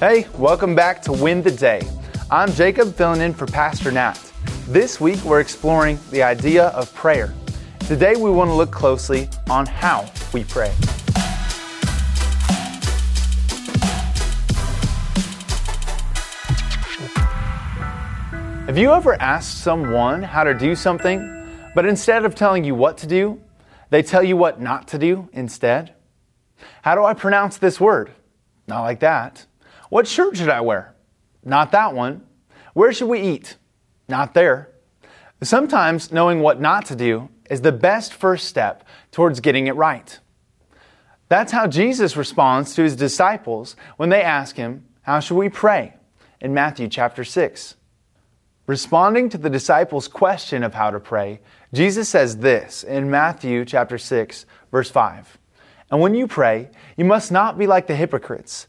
Hey, welcome back to Win the Day. I'm Jacob filling in for Pastor Nat. This week we're exploring the idea of prayer. Today we want to look closely on how we pray. Have you ever asked someone how to do something, but instead of telling you what to do, they tell you what not to do instead? How do I pronounce this word? Not like that. What shirt should I wear? Not that one. Where should we eat? Not there. Sometimes knowing what not to do is the best first step towards getting it right. That's how Jesus responds to his disciples when they ask him, How should we pray? in Matthew chapter 6. Responding to the disciples' question of how to pray, Jesus says this in Matthew chapter 6, verse 5. And when you pray, you must not be like the hypocrites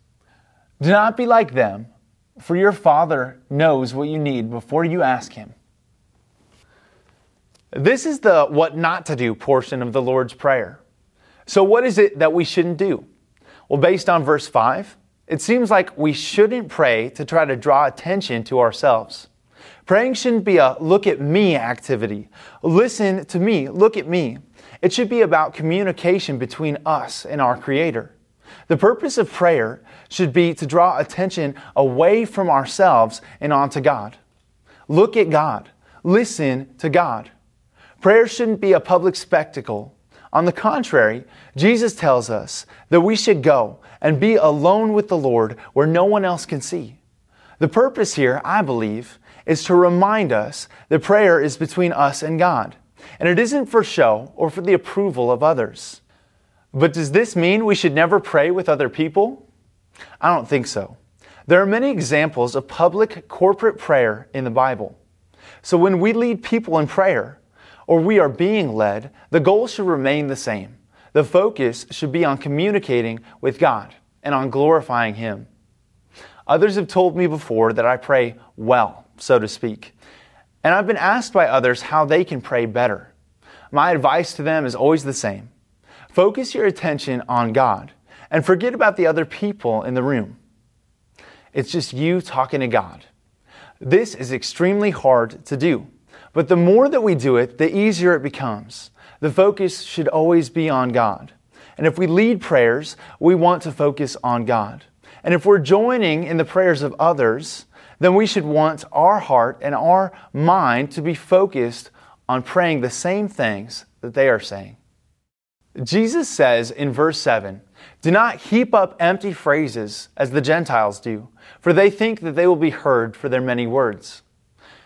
Do not be like them, for your Father knows what you need before you ask Him. This is the what not to do portion of the Lord's Prayer. So, what is it that we shouldn't do? Well, based on verse 5, it seems like we shouldn't pray to try to draw attention to ourselves. Praying shouldn't be a look at me activity. Listen to me, look at me. It should be about communication between us and our Creator. The purpose of prayer should be to draw attention away from ourselves and onto God. Look at God. Listen to God. Prayer shouldn't be a public spectacle. On the contrary, Jesus tells us that we should go and be alone with the Lord where no one else can see. The purpose here, I believe, is to remind us that prayer is between us and God, and it isn't for show or for the approval of others. But does this mean we should never pray with other people? I don't think so. There are many examples of public corporate prayer in the Bible. So when we lead people in prayer, or we are being led, the goal should remain the same. The focus should be on communicating with God and on glorifying Him. Others have told me before that I pray well, so to speak. And I've been asked by others how they can pray better. My advice to them is always the same Focus your attention on God and forget about the other people in the room. It's just you talking to God. This is extremely hard to do, but the more that we do it, the easier it becomes. The focus should always be on God. And if we lead prayers, we want to focus on God. And if we're joining in the prayers of others, then we should want our heart and our mind to be focused on praying the same things that they are saying. Jesus says in verse 7 Do not heap up empty phrases as the Gentiles do, for they think that they will be heard for their many words.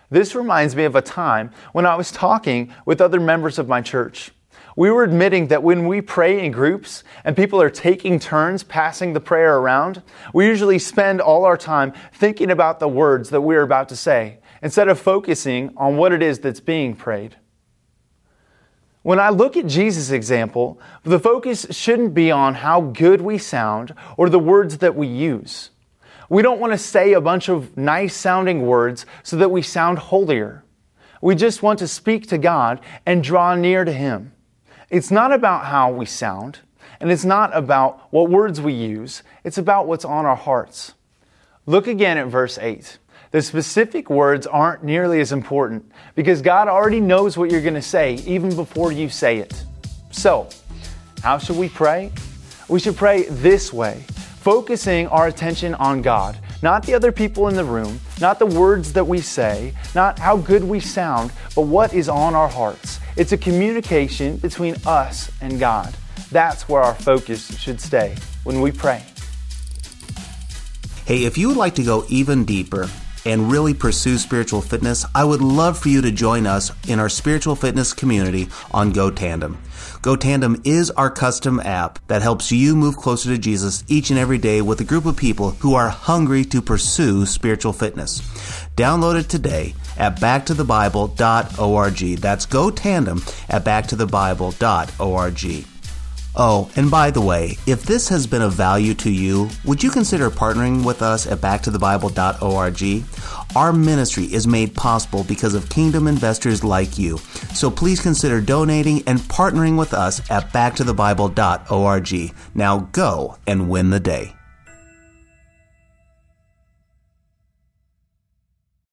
This reminds me of a time when I was talking with other members of my church. We were admitting that when we pray in groups and people are taking turns passing the prayer around, we usually spend all our time thinking about the words that we're about to say instead of focusing on what it is that's being prayed. When I look at Jesus' example, the focus shouldn't be on how good we sound or the words that we use. We don't want to say a bunch of nice sounding words so that we sound holier. We just want to speak to God and draw near to Him. It's not about how we sound, and it's not about what words we use, it's about what's on our hearts. Look again at verse 8. The specific words aren't nearly as important because God already knows what you're going to say even before you say it. So, how should we pray? We should pray this way, focusing our attention on God, not the other people in the room, not the words that we say, not how good we sound, but what is on our hearts. It's a communication between us and God. That's where our focus should stay when we pray. Hey, if you would like to go even deeper, and really pursue spiritual fitness, I would love for you to join us in our spiritual fitness community on GoTandem. GoTandem is our custom app that helps you move closer to Jesus each and every day with a group of people who are hungry to pursue spiritual fitness. Download it today at backtothebible.org. That's GoTandem at backtothebible.org. Oh, and by the way, if this has been of value to you, would you consider partnering with us at backtothebible.org? Our ministry is made possible because of kingdom investors like you. So please consider donating and partnering with us at backtothebible.org. Now go and win the day.